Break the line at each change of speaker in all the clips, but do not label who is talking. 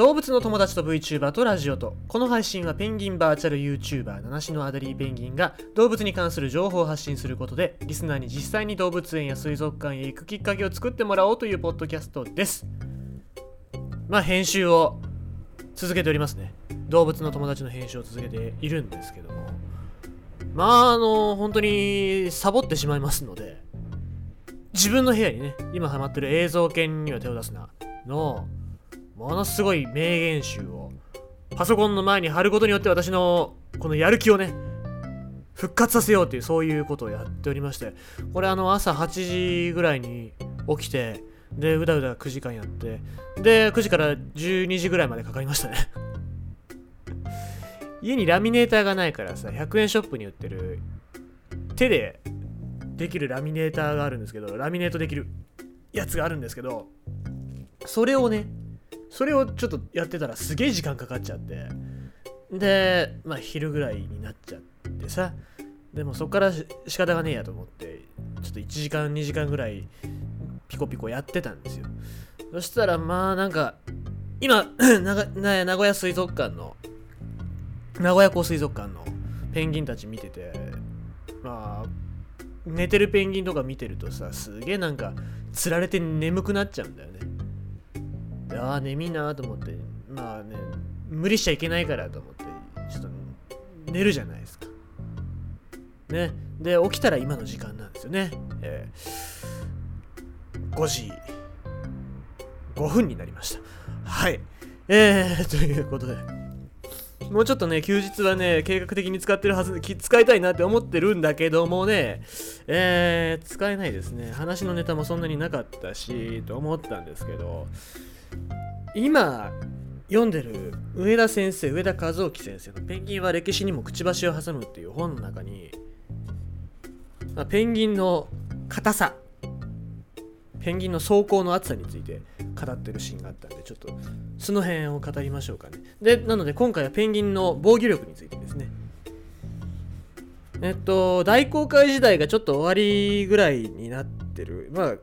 動物の友達と VTuber とラジオとこの配信はペンギンバーチャル YouTuber 七種のアデリーペンギンが動物に関する情報を発信することでリスナーに実際に動物園や水族館へ行くきっかけを作ってもらおうというポッドキャストです。まあ編集を続けておりますね。動物の友達の編集を続けているんですけども。まああの本当にサボってしまいますので自分の部屋にね今ハマってる映像犬には手を出すなのものすごい名言集をパソコンの前に貼ることによって私のこのやる気をね復活させようっていうそういうことをやっておりましてこれあの朝8時ぐらいに起きてでうだうだ9時間やってで9時から12時ぐらいまでかかりましたね。家にラミネーターがないからさ100円ショップに売ってる手でできるラミネーターがあるんですけどラミネートできるやつがあるんですけどそれをねそれをちょっとやってたらすげえ時間かかっちゃって。でまあ昼ぐらいになっちゃってさ。でもそこから仕方がねえやと思ってちょっと1時間2時間ぐらいピコピコやってたんですよ。そしたらまあなんか今 名古屋水族館の名古屋港水族館のペンギンたち見ててまあ寝てるペンギンとか見てるとさすげえなんかつられて眠くなっちゃうんだよね。ああ眠いなと思ってまあね無理しちゃいけないからと思ってちょっと寝るじゃないですか。ね。で起きたら今の時間なんですよね、えー、5時5分になりました。はい。えー、ということで。もうちょっとね、休日はね、計画的に使ってるはず、使いたいなって思ってるんだけどもね、えー、使えないですね。話のネタもそんなになかったし、と思ったんですけど、今、読んでる上田先生、上田和興先生のペンギンは歴史にもくちばしを挟むっていう本の中に、まあ、ペンギンの硬さ、ペンギンの走行の厚さについて語ってるシーンがあったんで、ちょっとその辺を語りましょうかね。で、なので今回はペンギンの防御力についてですね。えっと、大公開時代がちょっと終わりぐらいになってる。まあ、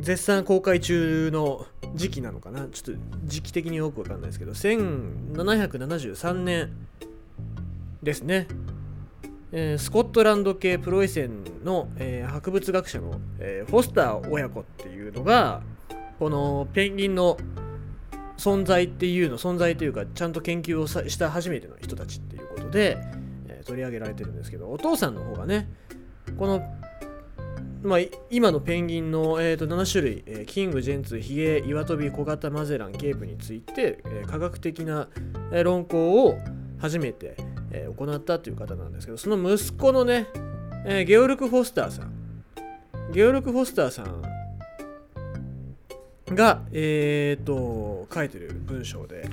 絶賛公開中の時期なのかな？ちょっと時期的によくわかんないですけど、1773年ですね。えー、スコットランド系プロイセンの、えー、博物学者の、えー、フォスター親子っていうのがこのペンギンの存在っていうの存在というかちゃんと研究をした初めての人たちっていうことで、え取り上げられてるんですけどお父さんの方がねこのまあ、今のペンギンの、えー、と7種類、えー、キング、ジェンツ、ヒゲ、岩飛び、小型、マゼラン、ケープについて、えー、科学的な、え、論考を初めて、えー、行ったという方なんですけど、その息子のね、えー、ゲオルク・フォスターさん。ゲオルク・フォスターさんが、えー、と、書いてる文章で、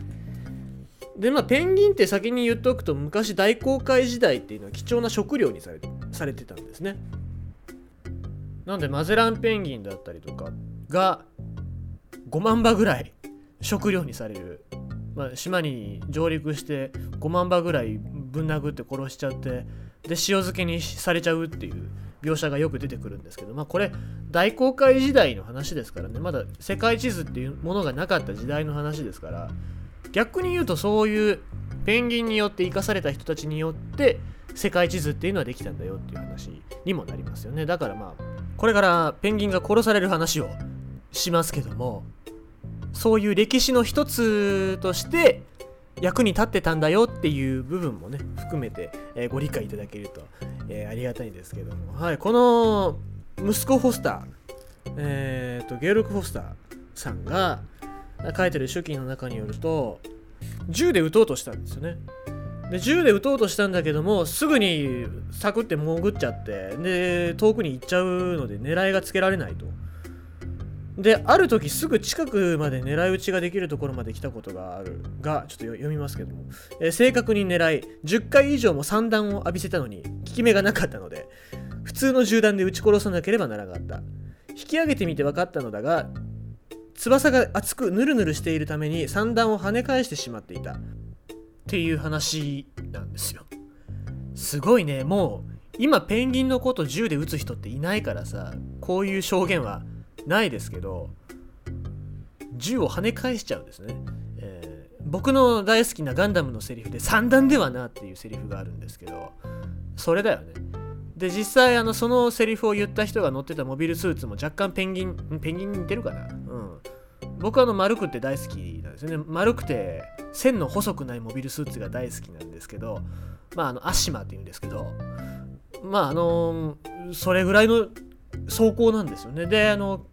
で、まあ、ペンギンって先に言っておくと、昔大航海時代っていうのは貴重な食料にされされてたんですね。なんでマゼランペンギンだったりとかが5万羽ぐらい食料にされる、まあ、島に上陸して5万羽ぐらいぶん殴って殺しちゃってで塩漬けにされちゃうっていう描写がよく出てくるんですけどまあこれ大航海時代の話ですからね。まだ世界地図っていうものがなかった時代の話ですから逆に言うとそういうペンギンによって生かされた人たちによって世界地図っていうのはできたんだよっていう話にもなりますよね。だからまあこれからペンギンが殺される話をしますけどもそういう歴史の一つとして役に立ってたんだよっていう部分もね含めて、えー、ご理解いただけると、えー、ありがたいんですけども、はい、この息子フォスター、えーと、ゲールク・フォスターさんが書いてる手記の中によると銃で撃とうとしたんですよね。で銃で撃とうとしたんだけどもすぐにサクって潜っちゃってで遠くに行っちゃうので狙いがつけられないと。である時すぐ近くまで狙い撃ちができるところまで来たことがある。がちょっと読みますけども、えー、正確に狙い10回以上も散弾を浴びせたのに効き目がなかったので普通の銃弾で撃ち殺さなければならなかった。引き上げてみて分かったのだが翼が厚くヌルヌルしているために散弾を跳ね返してしまっていた。っていう話なんですよ。すごいね、もう今ペンギンのこと銃で撃つ人っていないからさ、こういう証言はないですけど、銃を跳ね返しちゃうんですね。えー、僕の大好きなガンダムのセリフで三段ではなっていうセリフがあるんですけどそれだよね。で実際あのそのセリフを言った人が乗ってたモビルスーツも若干ペンギンペンギンに似てるかな。うん。僕はあの丸くて大好きなんですよね。丸くて線の細くないモビルスーツが大好きなんですけどまああのアシマって言うんですけどまああのそれぐらいの走行なんですよね。であの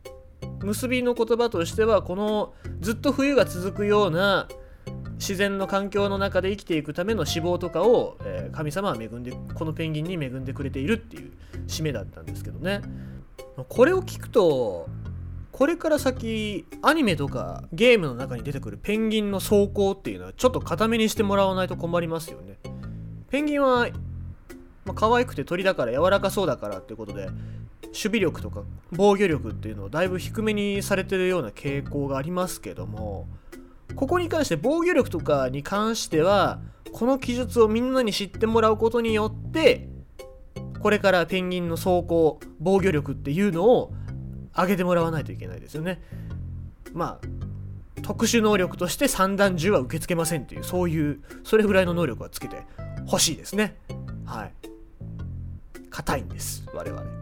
結びの言葉としてはこのずっと冬が続くような自然の環境の中で生きていくための脂肪とかを、えー、神様は恵んでこのペンギンに恵んでくれているっていう締めだったんですけどね。これを聞くとこれから先アニメとかゲームの中に出てくるペンギンの走行っていうのはちょっと固めにしてもらわないと困りますよね。ペンギンは、まあ、可愛くて鳥だから柔らかそうだからってことで守備力とか防御力っていうのをだいぶ低めにされてるような傾向がありますけどもここに関して防御力とかに関してはこの記述をみんなに知ってもらうことによってこれからペンギンの走行防御力っていうのを上げてもらわないといけないですよね。まあ特殊能力として三段銃は受け付けませんっていうそういうそれぐらいの能力はつけてほしいですね。はい。硬いんです我々。